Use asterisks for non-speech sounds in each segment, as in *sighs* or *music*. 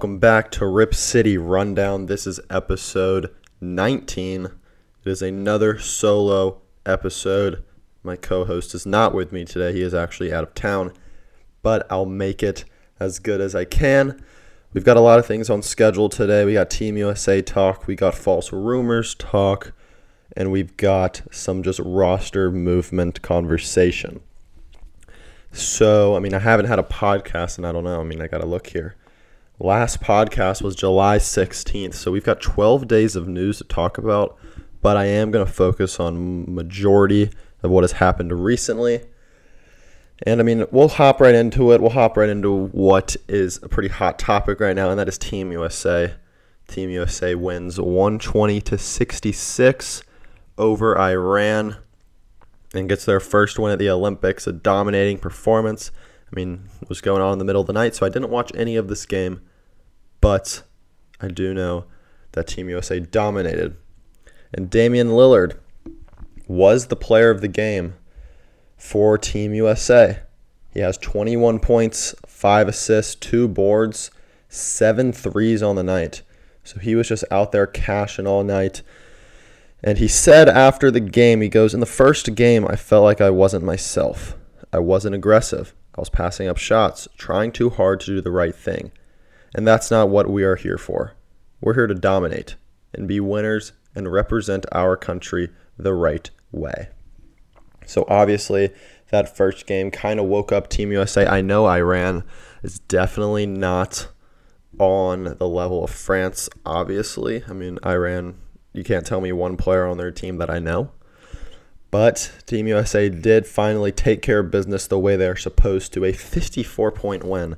Welcome back to Rip City Rundown. This is episode 19. It is another solo episode. My co host is not with me today. He is actually out of town, but I'll make it as good as I can. We've got a lot of things on schedule today. We got Team USA talk, we got false rumors talk, and we've got some just roster movement conversation. So, I mean, I haven't had a podcast, and I don't know. I mean, I got to look here. Last podcast was July 16th, so we've got 12 days of news to talk about, but I am going to focus on majority of what has happened recently. And I mean, we'll hop right into it. We'll hop right into what is a pretty hot topic right now, and that is Team USA. Team USA wins 120 to 66 over Iran and gets their first win at the Olympics, a dominating performance. I mean, it was going on in the middle of the night, so I didn't watch any of this game, but I do know that Team USA dominated. And Damian Lillard was the player of the game for Team USA. He has 21 points, 5 assists, 2 boards, 7 threes on the night. So he was just out there cashing all night. And he said after the game, he goes, In the first game, I felt like I wasn't myself. I wasn't aggressive. I was passing up shots, trying too hard to do the right thing. And that's not what we are here for. We're here to dominate and be winners and represent our country the right way. So obviously, that first game kind of woke up Team USA. I know Iran is definitely not on the level of France, obviously. I mean, Iran you can't tell me one player on their team that I know. But Team USA did finally take care of business the way they're supposed to a 54 point win.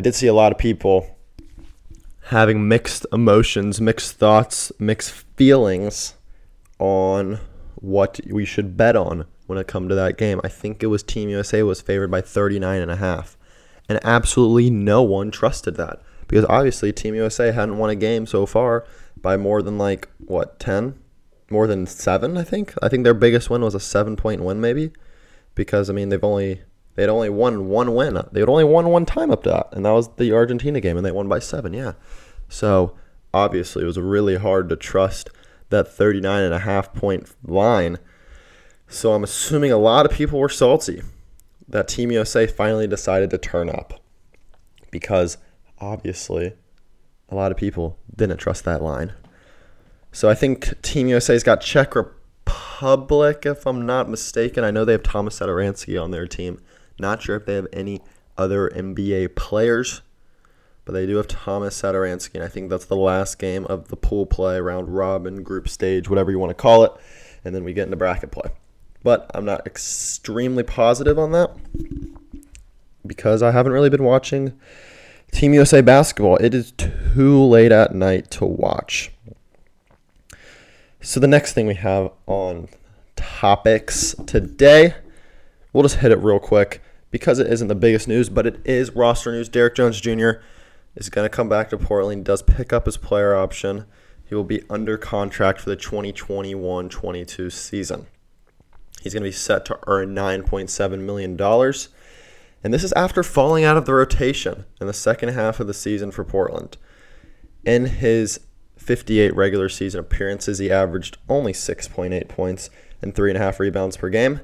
I did see a lot of people having mixed emotions, mixed thoughts, mixed feelings on what we should bet on when it come to that game. I think it was Team USA was favored by 39 and a half. And absolutely no one trusted that because obviously Team USA hadn't won a game so far by more than like what 10 more than 7 I think I think their biggest win was a 7 point win maybe because I mean they've only they'd only won one win they had only won one time up to that and that was the Argentina game and they won by 7 yeah so obviously it was really hard to trust that 39 and a half point line so I'm assuming a lot of people were salty that Team USA finally decided to turn up because obviously a lot of people didn't trust that line. So I think Team USA's got Czech Republic, if I'm not mistaken. I know they have Thomas Satoransky on their team. Not sure if they have any other NBA players, but they do have Thomas Satoransky, and I think that's the last game of the pool play, round robin, group stage, whatever you want to call it, and then we get into bracket play. But I'm not extremely positive on that because I haven't really been watching Team USA basketball. It is too late at night to watch. So the next thing we have on topics today, we'll just hit it real quick because it isn't the biggest news, but it is roster news. Derrick Jones Jr. is going to come back to Portland. Does pick up his player option. He will be under contract for the 2021-22 season. He's going to be set to earn $9.7 million. And this is after falling out of the rotation in the second half of the season for Portland. In his 58 regular season appearances, he averaged only 6.8 points and 3.5 rebounds per game.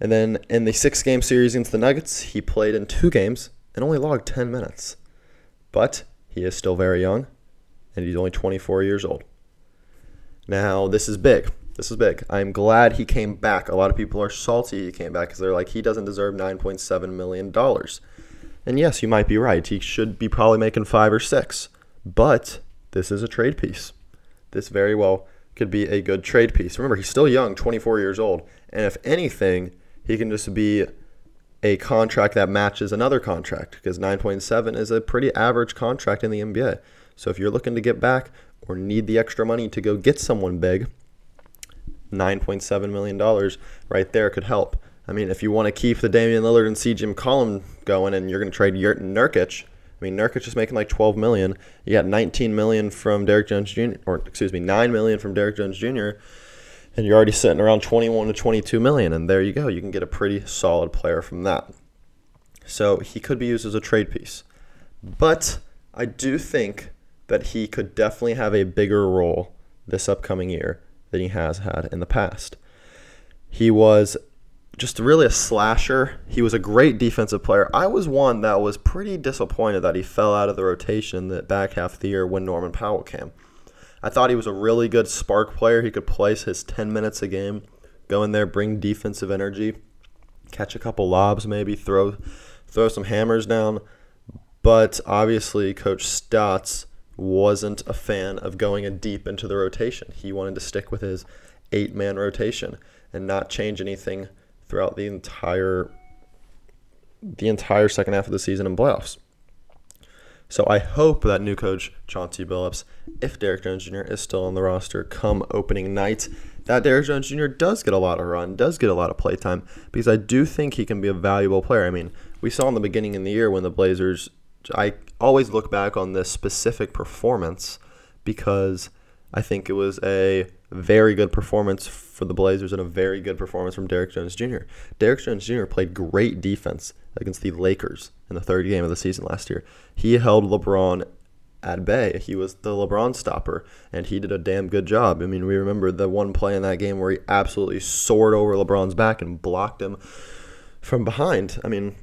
And then in the six game series against the Nuggets, he played in two games and only logged 10 minutes. But he is still very young, and he's only 24 years old. Now, this is big this is big. I'm glad he came back. A lot of people are salty he came back because they're like, he doesn't deserve $9.7 million. And yes, you might be right. He should be probably making five or six. But this is a trade piece. This very well could be a good trade piece. Remember, he's still young, 24 years old. And if anything, he can just be a contract that matches another contract because 9.7 is a pretty average contract in the NBA. So if you're looking to get back or need the extra money to go get someone big, $9.7 million right there could help. I mean, if you want to keep the Damian Lillard and CJ McCollum going and you're going to trade Yurt and Nurkic, I mean, Nurkic is making like 12 million. You got 19 million from Derrick Jones Jr. or excuse me, 9 million from Derrick Jones Jr. And you're already sitting around 21 to 22 million and there you go. You can get a pretty solid player from that. So, he could be used as a trade piece. But I do think that he could definitely have a bigger role this upcoming year than he has had in the past. He was just really a slasher. He was a great defensive player. I was one that was pretty disappointed that he fell out of the rotation in the back half of the year when Norman Powell came. I thought he was a really good spark player. He could place his 10 minutes a game, go in there, bring defensive energy, catch a couple lobs, maybe throw throw some hammers down. But obviously, Coach Stotts wasn't a fan of going deep into the rotation. He wanted to stick with his eight man rotation and not change anything throughout the entire the entire second half of the season and playoffs. So I hope that new coach Chauncey Billups, if Derrick Jones Jr. is still on the roster come opening night, that Derrick Jones Jr. does get a lot of run, does get a lot of playtime, because I do think he can be a valuable player. I mean, we saw in the beginning in the year when the Blazers I always look back on this specific performance because I think it was a very good performance for the Blazers and a very good performance from Derrick Jones Jr. Derrick Jones Jr. played great defense against the Lakers in the third game of the season last year. He held LeBron at bay. He was the LeBron stopper, and he did a damn good job. I mean, we remember the one play in that game where he absolutely soared over LeBron's back and blocked him from behind. I mean,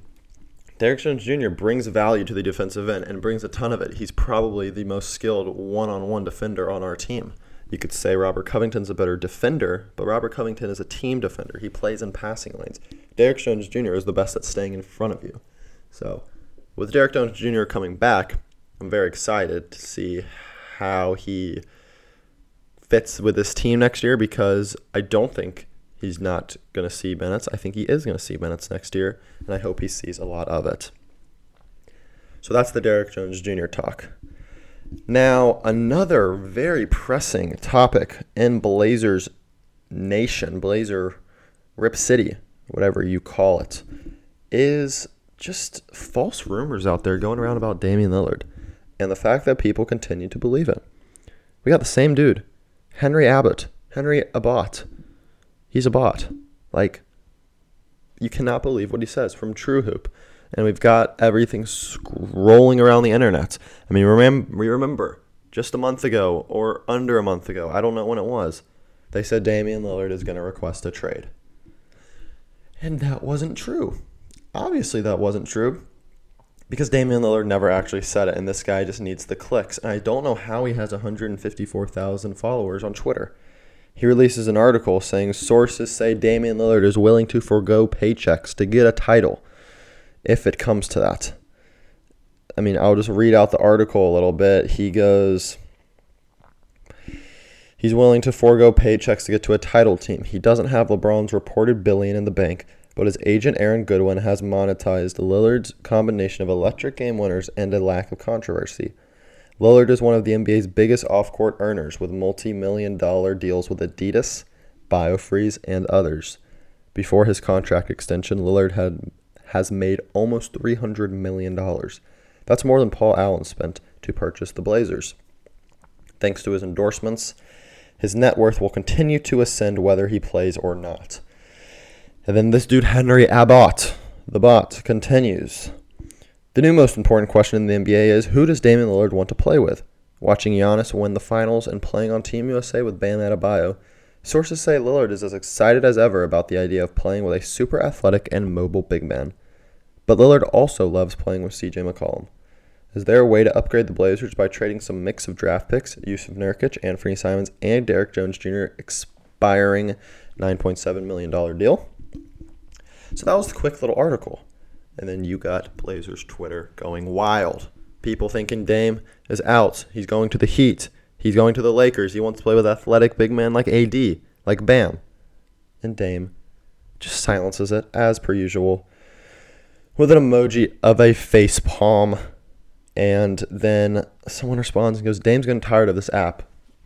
Derrick Jones Jr. brings value to the defensive end and brings a ton of it. He's probably the most skilled one on one defender on our team. You could say Robert Covington's a better defender, but Robert Covington is a team defender. He plays in passing lanes. Derrick Jones Jr. is the best at staying in front of you. So, with Derrick Jones Jr. coming back, I'm very excited to see how he fits with this team next year because I don't think he's not going to see minutes. I think he is going to see minutes next year, and I hope he sees a lot of it. So that's the Derrick Jones Jr. talk. Now, another very pressing topic in Blazers Nation, Blazer Rip City, whatever you call it, is just false rumors out there going around about Damian Lillard and the fact that people continue to believe it. We got the same dude, Henry Abbott, Henry Abbott, He's a bot. Like, you cannot believe what he says from True Hoop. And we've got everything scrolling around the internet. I mean, remember, remember just a month ago or under a month ago, I don't know when it was, they said Damian Lillard is going to request a trade. And that wasn't true. Obviously, that wasn't true because Damian Lillard never actually said it, and this guy just needs the clicks. And I don't know how he has 154,000 followers on Twitter. He releases an article saying sources say Damian Lillard is willing to forego paychecks to get a title if it comes to that. I mean, I'll just read out the article a little bit. He goes, He's willing to forego paychecks to get to a title team. He doesn't have LeBron's reported billion in the bank, but his agent Aaron Goodwin has monetized Lillard's combination of electric game winners and a lack of controversy. Lillard is one of the NBA's biggest off court earners with multi million dollar deals with Adidas, Biofreeze, and others. Before his contract extension, Lillard had, has made almost $300 million. That's more than Paul Allen spent to purchase the Blazers. Thanks to his endorsements, his net worth will continue to ascend whether he plays or not. And then this dude, Henry Abbott, the bot, continues. The new most important question in the NBA is who does Damian Lillard want to play with? Watching Giannis win the finals and playing on Team USA with Bam Adebayo, sources say Lillard is as excited as ever about the idea of playing with a super athletic and mobile big man. But Lillard also loves playing with CJ McCollum. Is there a way to upgrade the Blazers by trading some mix of draft picks, Jusuf Nurkic, Anthony Simons, and Derrick Jones Jr. expiring $9.7 million deal? So that was the quick little article. And then you got Blazers Twitter going wild. People thinking Dame is out. He's going to the Heat. He's going to the Lakers. He wants to play with athletic big men like AD, like Bam. And Dame just silences it as per usual with an emoji of a face palm. And then someone responds and goes, Dame's getting tired of this app,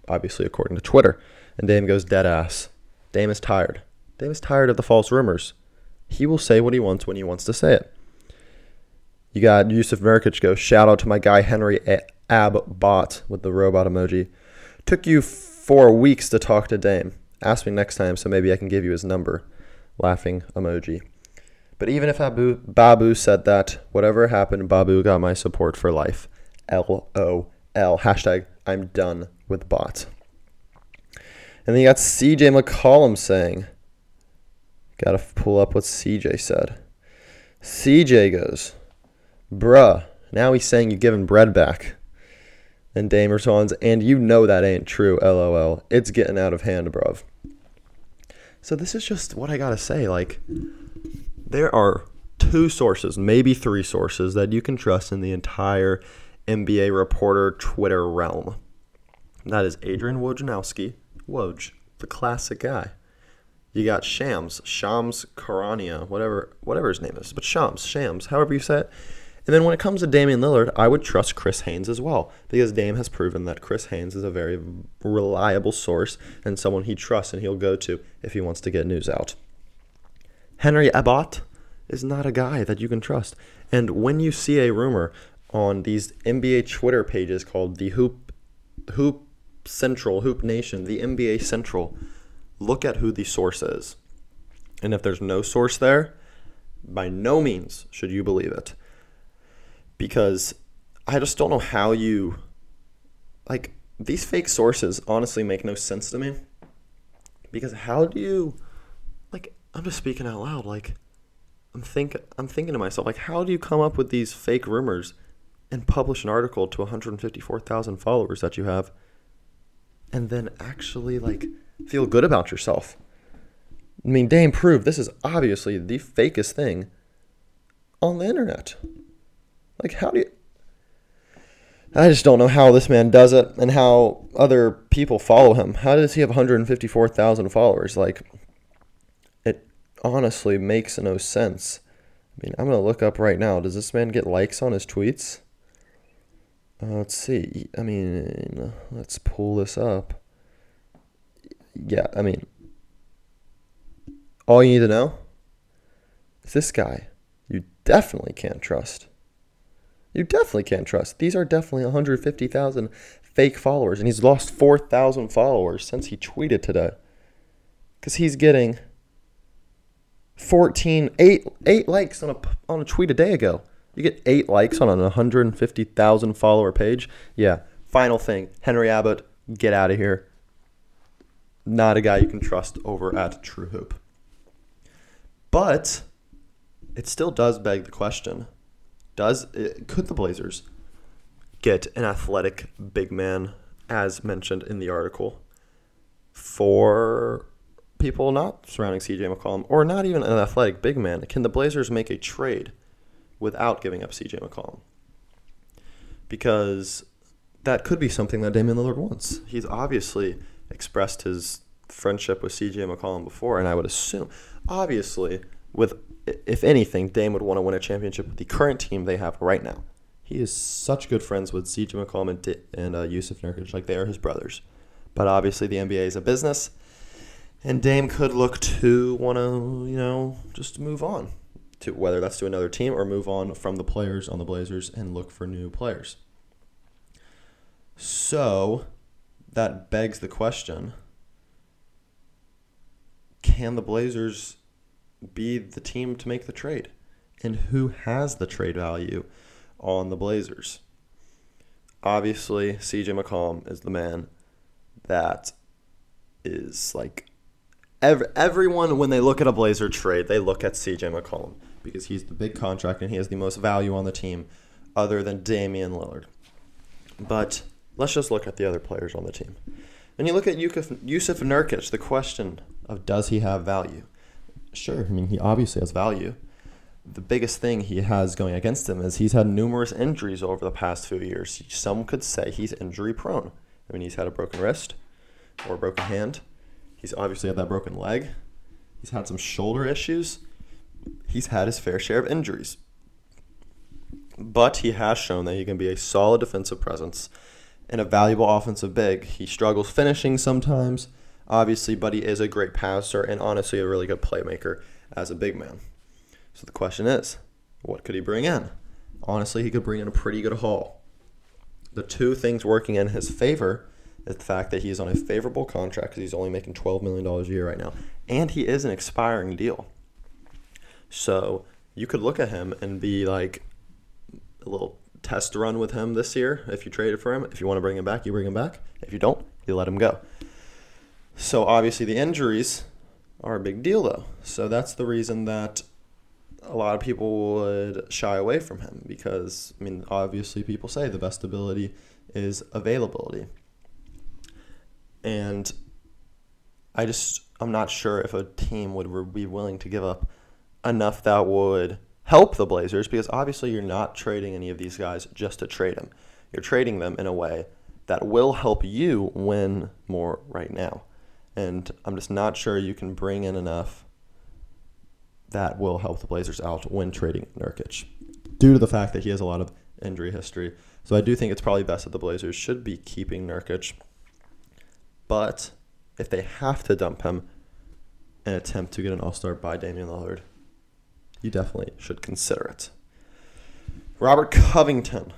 obviously according to Twitter. And Dame goes, dead ass. Dame is tired. Dame is tired of the false rumors. He will say what he wants when he wants to say it. You got Jusuf Nurkic go, shout out to my guy Henry Abbott with the robot emoji. Took you four weeks to talk to Dame. Ask me next time so maybe I can give you his number. Laughing emoji. But even if Abu, Babu said that, whatever happened, Babu got my support for life. LOL. Hashtag I'm done with bots. And then you got CJ McCollum saying, Gotta pull up what CJ said. CJ goes, Bruh, now he's saying you're giving bread back. And Dame responds, and you know that ain't true, lol. It's getting out of hand, bruv. So this is just what I gotta say. Like, there are two sources, maybe three sources that you can trust in the entire NBA reporter Twitter realm. That is Adrian Wojnarowski, Woj, the classic guy. You got Shams, Shams Charania, whatever whatever his name is, but Shams, Shams, however you say it. And then when it comes to Damian Lillard, I would trust Chris Haynes as well because Dame has proven that Chris Haynes is a very reliable source and someone he trusts and he'll go to if he wants to get news out. Henry Abbott is not a guy that you can trust. And when you see a rumor on these NBA Twitter pages called the Hoop Hoop Central, Hoop Nation, the NBA Central, look at who the source is. And if there's no source there, by no means should you believe it because I just don't know how you like these fake sources honestly make no sense to me. Because how do you I'm just speaking out loud like I'm think I'm thinking to myself like how do you come up with these fake rumors and publish an article to 154,000 followers that you have and then actually like feel good about yourself? I mean, Dame proved this is obviously the fakest thing on the internet. Like, how do you. I just don't know how this man does it and how other people follow him. How does he have 154,000 followers? Like, honestly makes no sense. I mean, I'm going to look up right now. Does this man get likes on his tweets? Uh, let's see. I mean, let's pull this up. Yeah, I mean, all you need to know is this guy you definitely can't trust. You definitely can't trust. These are definitely 150,000 fake followers, and he's lost 4,000 followers since he tweeted today. Because he's getting 14, 8, 8 likes on a, on a tweet a day ago. You get 8 likes on an 150,000 follower page. Yeah. Final thing Henry Abbott, get out of here. Not a guy you can trust over at True Hoop. But it still does beg the question does could the Blazers get an athletic big man, as mentioned in the article, for people not surrounding CJ McCollum, or not even an athletic big man? Can the Blazers make a trade without giving up CJ McCollum? Because that could be something that Damian Lillard wants. He's obviously expressed his friendship with CJ McCollum before, and I would assume, obviously, with if anything, Dame would want to win a championship with the current team they have right now. He is such good friends with CJ McCollum and, D- and uh, Jusuf Nurkic, like they are his brothers. But obviously, the NBA is a business, and Dame could look to want to, you know, just move on to whether that's to another team or move on from the players on the Blazers and look for new players. So that begs the question: Can the Blazers be the team to make the trade? And who has the trade value on the Blazers? Obviously, CJ McCollum is the man that is like every, everyone when they look at a Blazer trade, they look at CJ McCollum because he's the big contract and he has the most value on the team other than Damian Lillard. But let's just look at the other players on the team. When you look at Jusuf Nurkic, the question of does he have value? Sure, I mean, he obviously has value. The biggest thing he has going against him is he's had numerous injuries over the past few years. Some could say he's injury prone. I mean, he's had a broken wrist or a broken hand. He's obviously had that broken leg. He's had some shoulder issues. He's had his fair share of injuries. But he has shown that he can be a solid defensive presence and a valuable offensive big. He struggles finishing sometimes, obviously, but he is a great passer and honestly a really good playmaker as a big man. So the question is, what could he bring in? Honestly, he could bring in a pretty good haul. The two things working in his favor is the fact that he's on a favorable contract because he's only making $12 million a year right now, and he is an expiring deal. So you could look at him and be like a little test run with him this year. If you traded for him, if you want to bring him back, you bring him back. If you don't, you let him go. So obviously the injuries are a big deal though. So that's the reason that a lot of people would shy away from him because I mean obviously people say the best ability is availability. And I just I'm not sure if a team would be willing to give up enough that would help the Blazers because obviously you're not trading any of these guys just to trade them. You're trading them in a way that will help you win more right now. And I'm just not sure you can bring in enough that will help the Blazers out when trading Nurkic due to the fact that he has a lot of injury history. So I do think it's probably best that the Blazers should be keeping Nurkic. But if they have to dump him and attempt to get an All Star by Damian Lillard, you definitely should consider it. Robert Covington.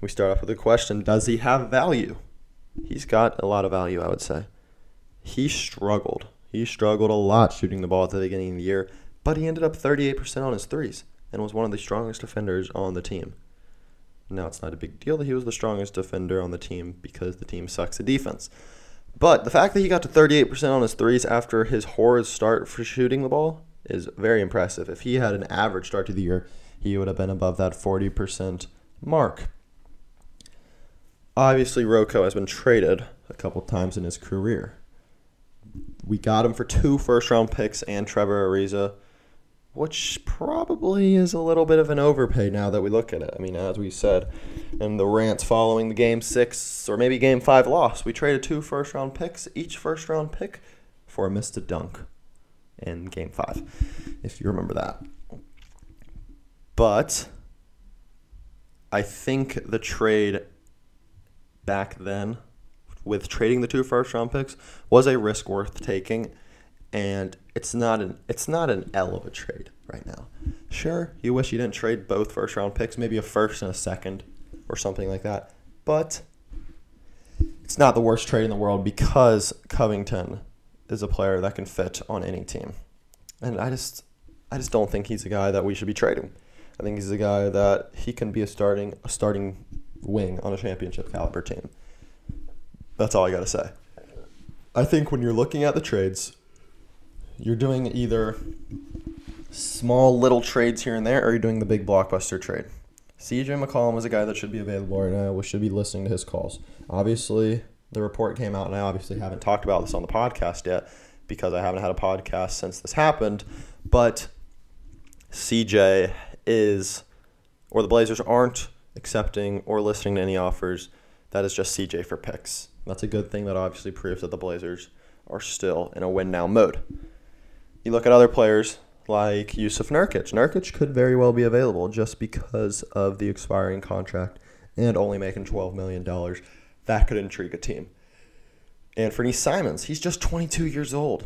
We start off with a question Does he have value? He's got a lot of value, I would say. He struggled. He struggled a lot shooting the ball at the beginning of the year, but he ended up 38% on his threes and was one of the strongest defenders on the team. Now, it's not a big deal that he was the strongest defender on the team because the team sucks at defense. But the fact that he got to 38% on his threes after his horrid start for shooting the ball is very impressive. If he had an average start to the year, he would have been above that 40% mark. Obviously, Rocco has been traded a couple times in his career. We got him for two first round picks and Trevor Ariza, which probably is a little bit of an overpay now that we look at it. I mean, as we said in the rants following the game six or maybe game five loss, we traded two first round picks, each first round pick, for a missed dunk in game five, if you remember that. But I think the trade back then with trading the two first round picks was a risk worth taking and it's not an it's not an L of a trade right now. Sure, you wish you didn't trade both first round picks, maybe a first and a second or something like that. But it's not the worst trade in the world because Covington is a player that can fit on any team. And I just I just don't think he's a guy that we should be trading. I think he's a guy that he can be a starting a starting wing on a championship caliber team. That's all I got to say. I think when you're looking at the trades, you're doing either small little trades here and there or you're doing the big blockbuster trade. CJ McCollum is a guy that should be available right now. We should be listening to his calls. Obviously, the report came out, and I obviously haven't talked about this on the podcast yet because I haven't had a podcast since this happened. But CJ is, or the Blazers aren't accepting or listening to any offers. That is just CJ for picks. That's a good thing that obviously proves that the Blazers are still in a win now mode. You look at other players like Jusuf Nurkic. Nurkic could very well be available just because of the expiring contract and only making $12 million. That could intrigue a team. And for Anthony Simons, he's just 22 years old.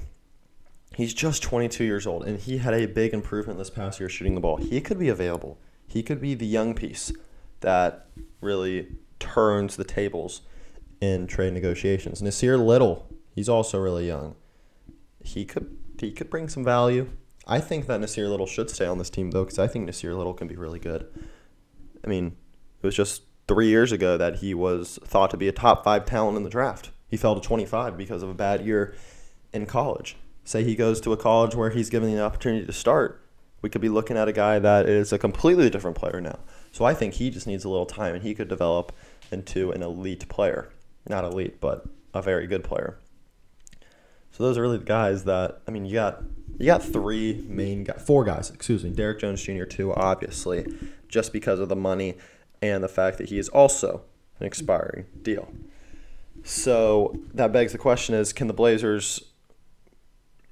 He's just 22 years old, and he had a big improvement this past year shooting the ball. He could be available. He could be the young piece that really turns the tables in trade negotiations. Nassir Little, he's also really young. He could he could bring some value. I think that Nassir Little should stay on this team though, because I think Nassir Little can be really good. I mean, it was just three years ago that he was thought to be a top five talent in the draft. He fell to 25 because of a bad year in college. Say he goes to a college where he's given the opportunity to start, we could be looking at a guy that is a completely different player now. So I think he just needs a little time and he could develop into an elite player. Not elite, but a very good player. So those are really the guys that I mean you got you got three main guys, four guys, excuse me, Derrick Jones Jr. too, obviously, just because of the money and the fact that he is also an expiring deal. So that begs the question is can the Blazers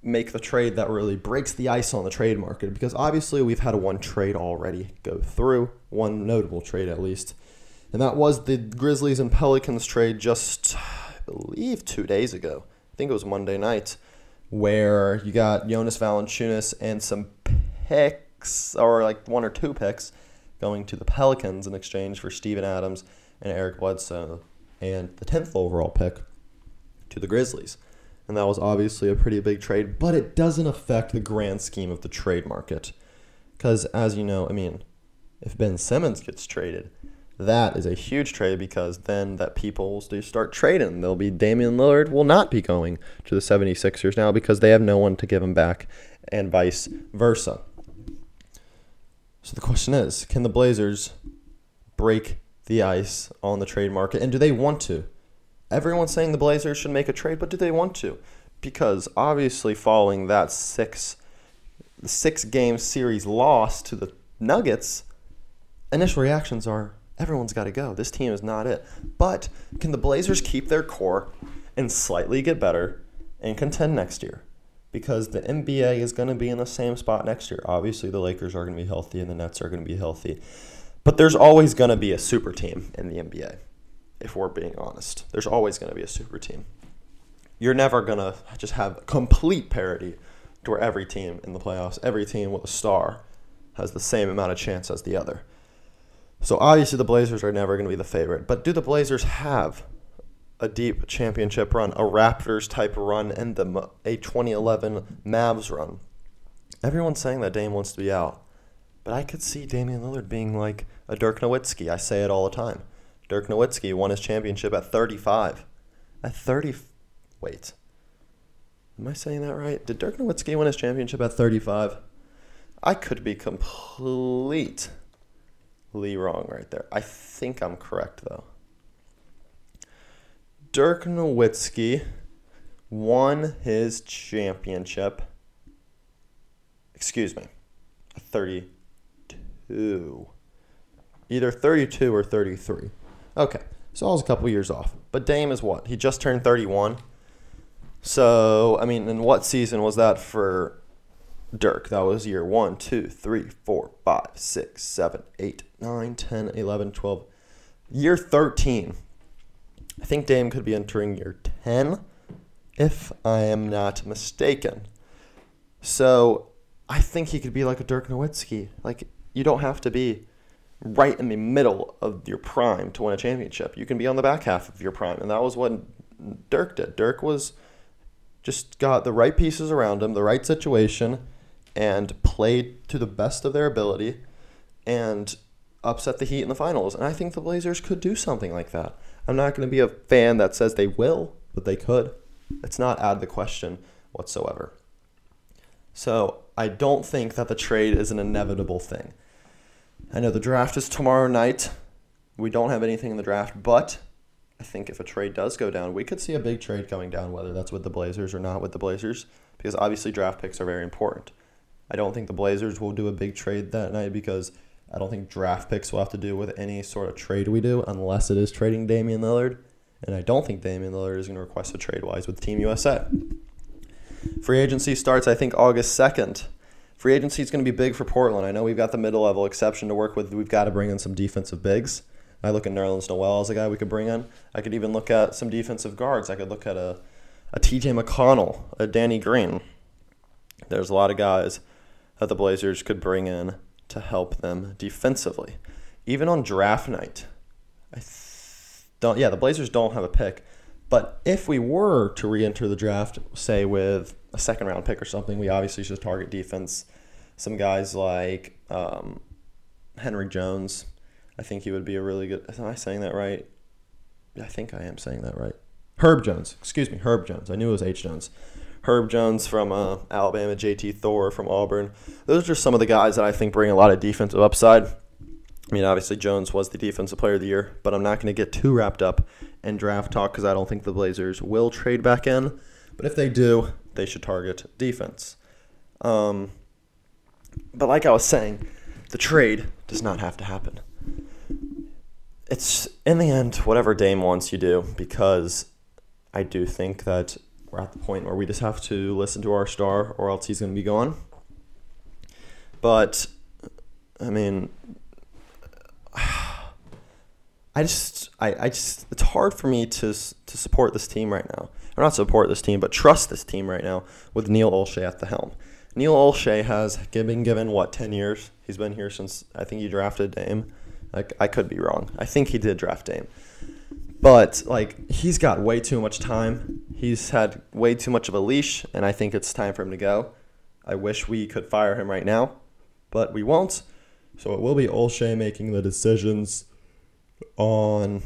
make the trade that really breaks the ice on the trade market? Because obviously we've had one trade already go through, one notable trade at least. And that was the Grizzlies and Pelicans trade just, I believe, two days ago. I think it was Monday night, where you got Jonas Valanciunas and some picks, or like one or two picks, going to the Pelicans in exchange for Steven Adams and Eric Bledsoe and the 10th overall pick to the Grizzlies. And that was obviously a pretty big trade, but it doesn't affect the grand scheme of the trade market. Because, as you know, I mean, if Ben Simmons gets traded, that is a huge trade because then that people will start trading. There'll be Damian Lillard will not be going to the 76ers now because they have no one to give him back and vice versa. So the question is, can the Blazers break the ice on the trade market and do they want to? Everyone's saying the Blazers should make a trade, but do they want to? Because obviously following that 6 six game series loss to the Nuggets, initial reactions are everyone's got to go. This team is not it. But can the Blazers keep their core and slightly get better and contend next year? Because the NBA is going to be in the same spot next year. Obviously, the Lakers are going to be healthy and the Nets are going to be healthy. But there's always going to be a super team in the NBA, if we're being honest. There's always going to be a super team. You're never going to just have complete parity to where every team in the playoffs, every team with a star, has the same amount of chance as the other. So obviously the Blazers are never going to be the favorite, but do the Blazers have a deep championship run, a Raptors type run, and the a 2011 Mavs run? Everyone's saying that Dame wants to be out, but I could see Damian Lillard being like a Dirk Nowitzki. I say it all the time. Dirk Nowitzki won his championship at 35. At 30, wait, am I saying that right? Did Dirk Nowitzki win his championship at 35? I could be complete Lee wrong right there. I think I'm correct though. Dirk Nowitzki won his championship. Excuse me, 32. Either 32 or 33. Okay, so I was a couple years off. But Dame is what? He just turned 31. So, I mean, in what season was that for Dirk. That was year 1, 2, 3, 4, 5, 6, 7, 8, 9, 10, 11, 12. Year 13. I think Dame could be entering year 10, if I am not mistaken. So I think he could be like a Dirk Nowitzki. Like, you don't have to be right in the middle of your prime to win a championship. You can be on the back half of your prime. And that was what Dirk did. Dirk was just got the right pieces around him, the right situation and played to the best of their ability and upset the Heat in the finals. And I think the Blazers could do something like that. I'm not going to be a fan that says they will, but they could. It's not out of the question whatsoever. So I don't think that the trade is an inevitable thing. I know the draft is tomorrow night. We don't have anything in the draft, but I think if a trade does go down, we could see a big trade going down, whether that's with the Blazers or not with the Blazers, because obviously draft picks are very important. I don't think the Blazers will do a big trade that night because I don't think draft picks will have to do with any sort of trade we do unless it is trading Damian Lillard. And I don't think Damian Lillard is going to request a trade wise with Team USA. Free agency starts, I think, August 2nd. Free agency is going to be big for Portland. I know we've got the middle level exception to work with. We've got to bring in some defensive bigs. I look at Nerlens Noel as a guy we could bring in. I could even look at some defensive guards. I could look at a, a TJ McConnell, a Danny Green. There's a lot of guys that the Blazers could bring in to help them defensively. Even on draft night, I don't. Yeah, the Blazers don't have a pick, but if we were to re-enter the draft, say with a second round pick or something, we obviously should target defense. Some guys like um, Henry Jones, I think he would be a really good. Am I saying that right? I think I am saying that right. Herb Jones, excuse me, Herb Jones. I knew it was H Jones. Herb Jones from uh, Alabama, JT Thor from Auburn. Those are just some of the guys that I think bring a lot of defensive upside. I mean, obviously, Jones was the defensive player of the year, but I'm not going to get too wrapped up in draft talk because I don't think the Blazers will trade back in. But if they do, they should target defense. Um, but like I was saying, the trade does not have to happen. It's in the end whatever Dame wants you do because I do think that we're at the point where we just have to listen to our star or else he's going to be gone. But, I mean, *sighs* I just, I, I just, it's hard for me to, to support this team right now. Or not support this team, but trust this team right now with Neil Olshey at the helm. Neil Olshey has been given, what, 10 years? He's been here since, I think he drafted Dame. Like, I could be wrong. I think he did draft Dame. But like he's got way too much time. He's had way too much of a leash, and I think it's time for him to go. I wish we could fire him right now, but we won't. So it will be Olshey making the decisions on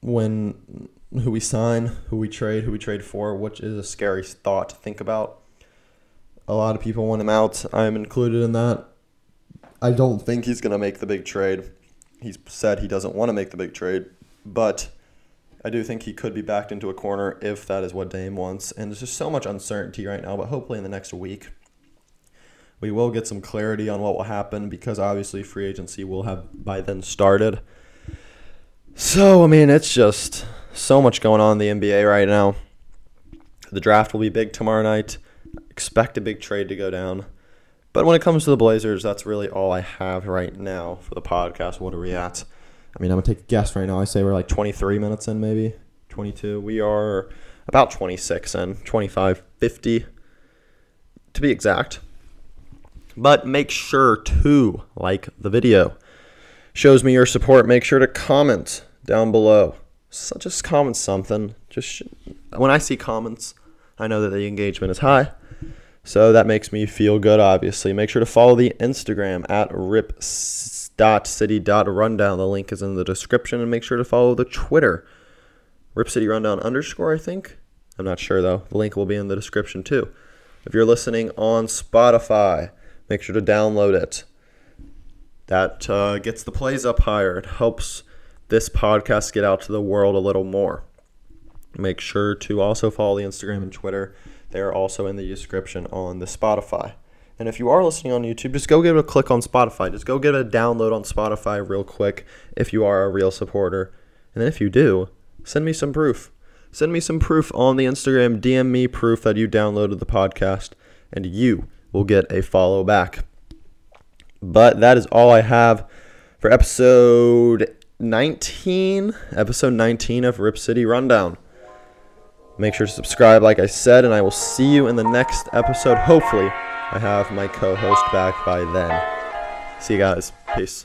when who we sign, who we trade, who we trade for, which is a scary thought to think about. A lot of people want him out. I'm included in that. I don't think he's going to make the big trade. He's said he doesn't want to make the big trade, but I do think he could be backed into a corner if that is what Dame wants. And there's just so much uncertainty right now, but hopefully in the next week we will get some clarity on what will happen because obviously free agency will have by then started. So, I mean, it's just so much going on in the NBA right now. The draft will be big tomorrow night. Expect a big trade to go down. But when it comes to the Blazers, that's really all I have right now for the podcast. What are we at? I mean, I'm to take a guess right now. I say we're like 23 minutes in, maybe 22. We are about 26 and 25, 50 to be exact. But make sure to like the video. Shows me your support. Make sure to comment down below. So just comment something. Just when I see comments, I know that the engagement is high. So that makes me feel good, obviously. Make sure to follow the Instagram at rip.city.rundown. The link is in the description. And make sure to follow the Twitter, ripcityrundown underscore, I think. I'm not sure, though. The link will be in the description, too. If you're listening on Spotify, make sure to download it. That uh, gets the plays up higher. It helps this podcast get out to the world a little more. Make sure to also follow the Instagram and Twitter. They are also in the description on the Spotify. And if you are listening on YouTube, just go give it a click on Spotify. Just go get a download on Spotify real quick if you are a real supporter. And then if you do, send me some proof. Send me some proof on the Instagram. DM me proof that you downloaded the podcast, and you will get a follow back. But that is all I have for episode 19, episode 19 of Rip City Rundown. Make sure to subscribe, like I said, and I will see you in the next episode. Hopefully, I have my co host back by then. See you guys. Peace.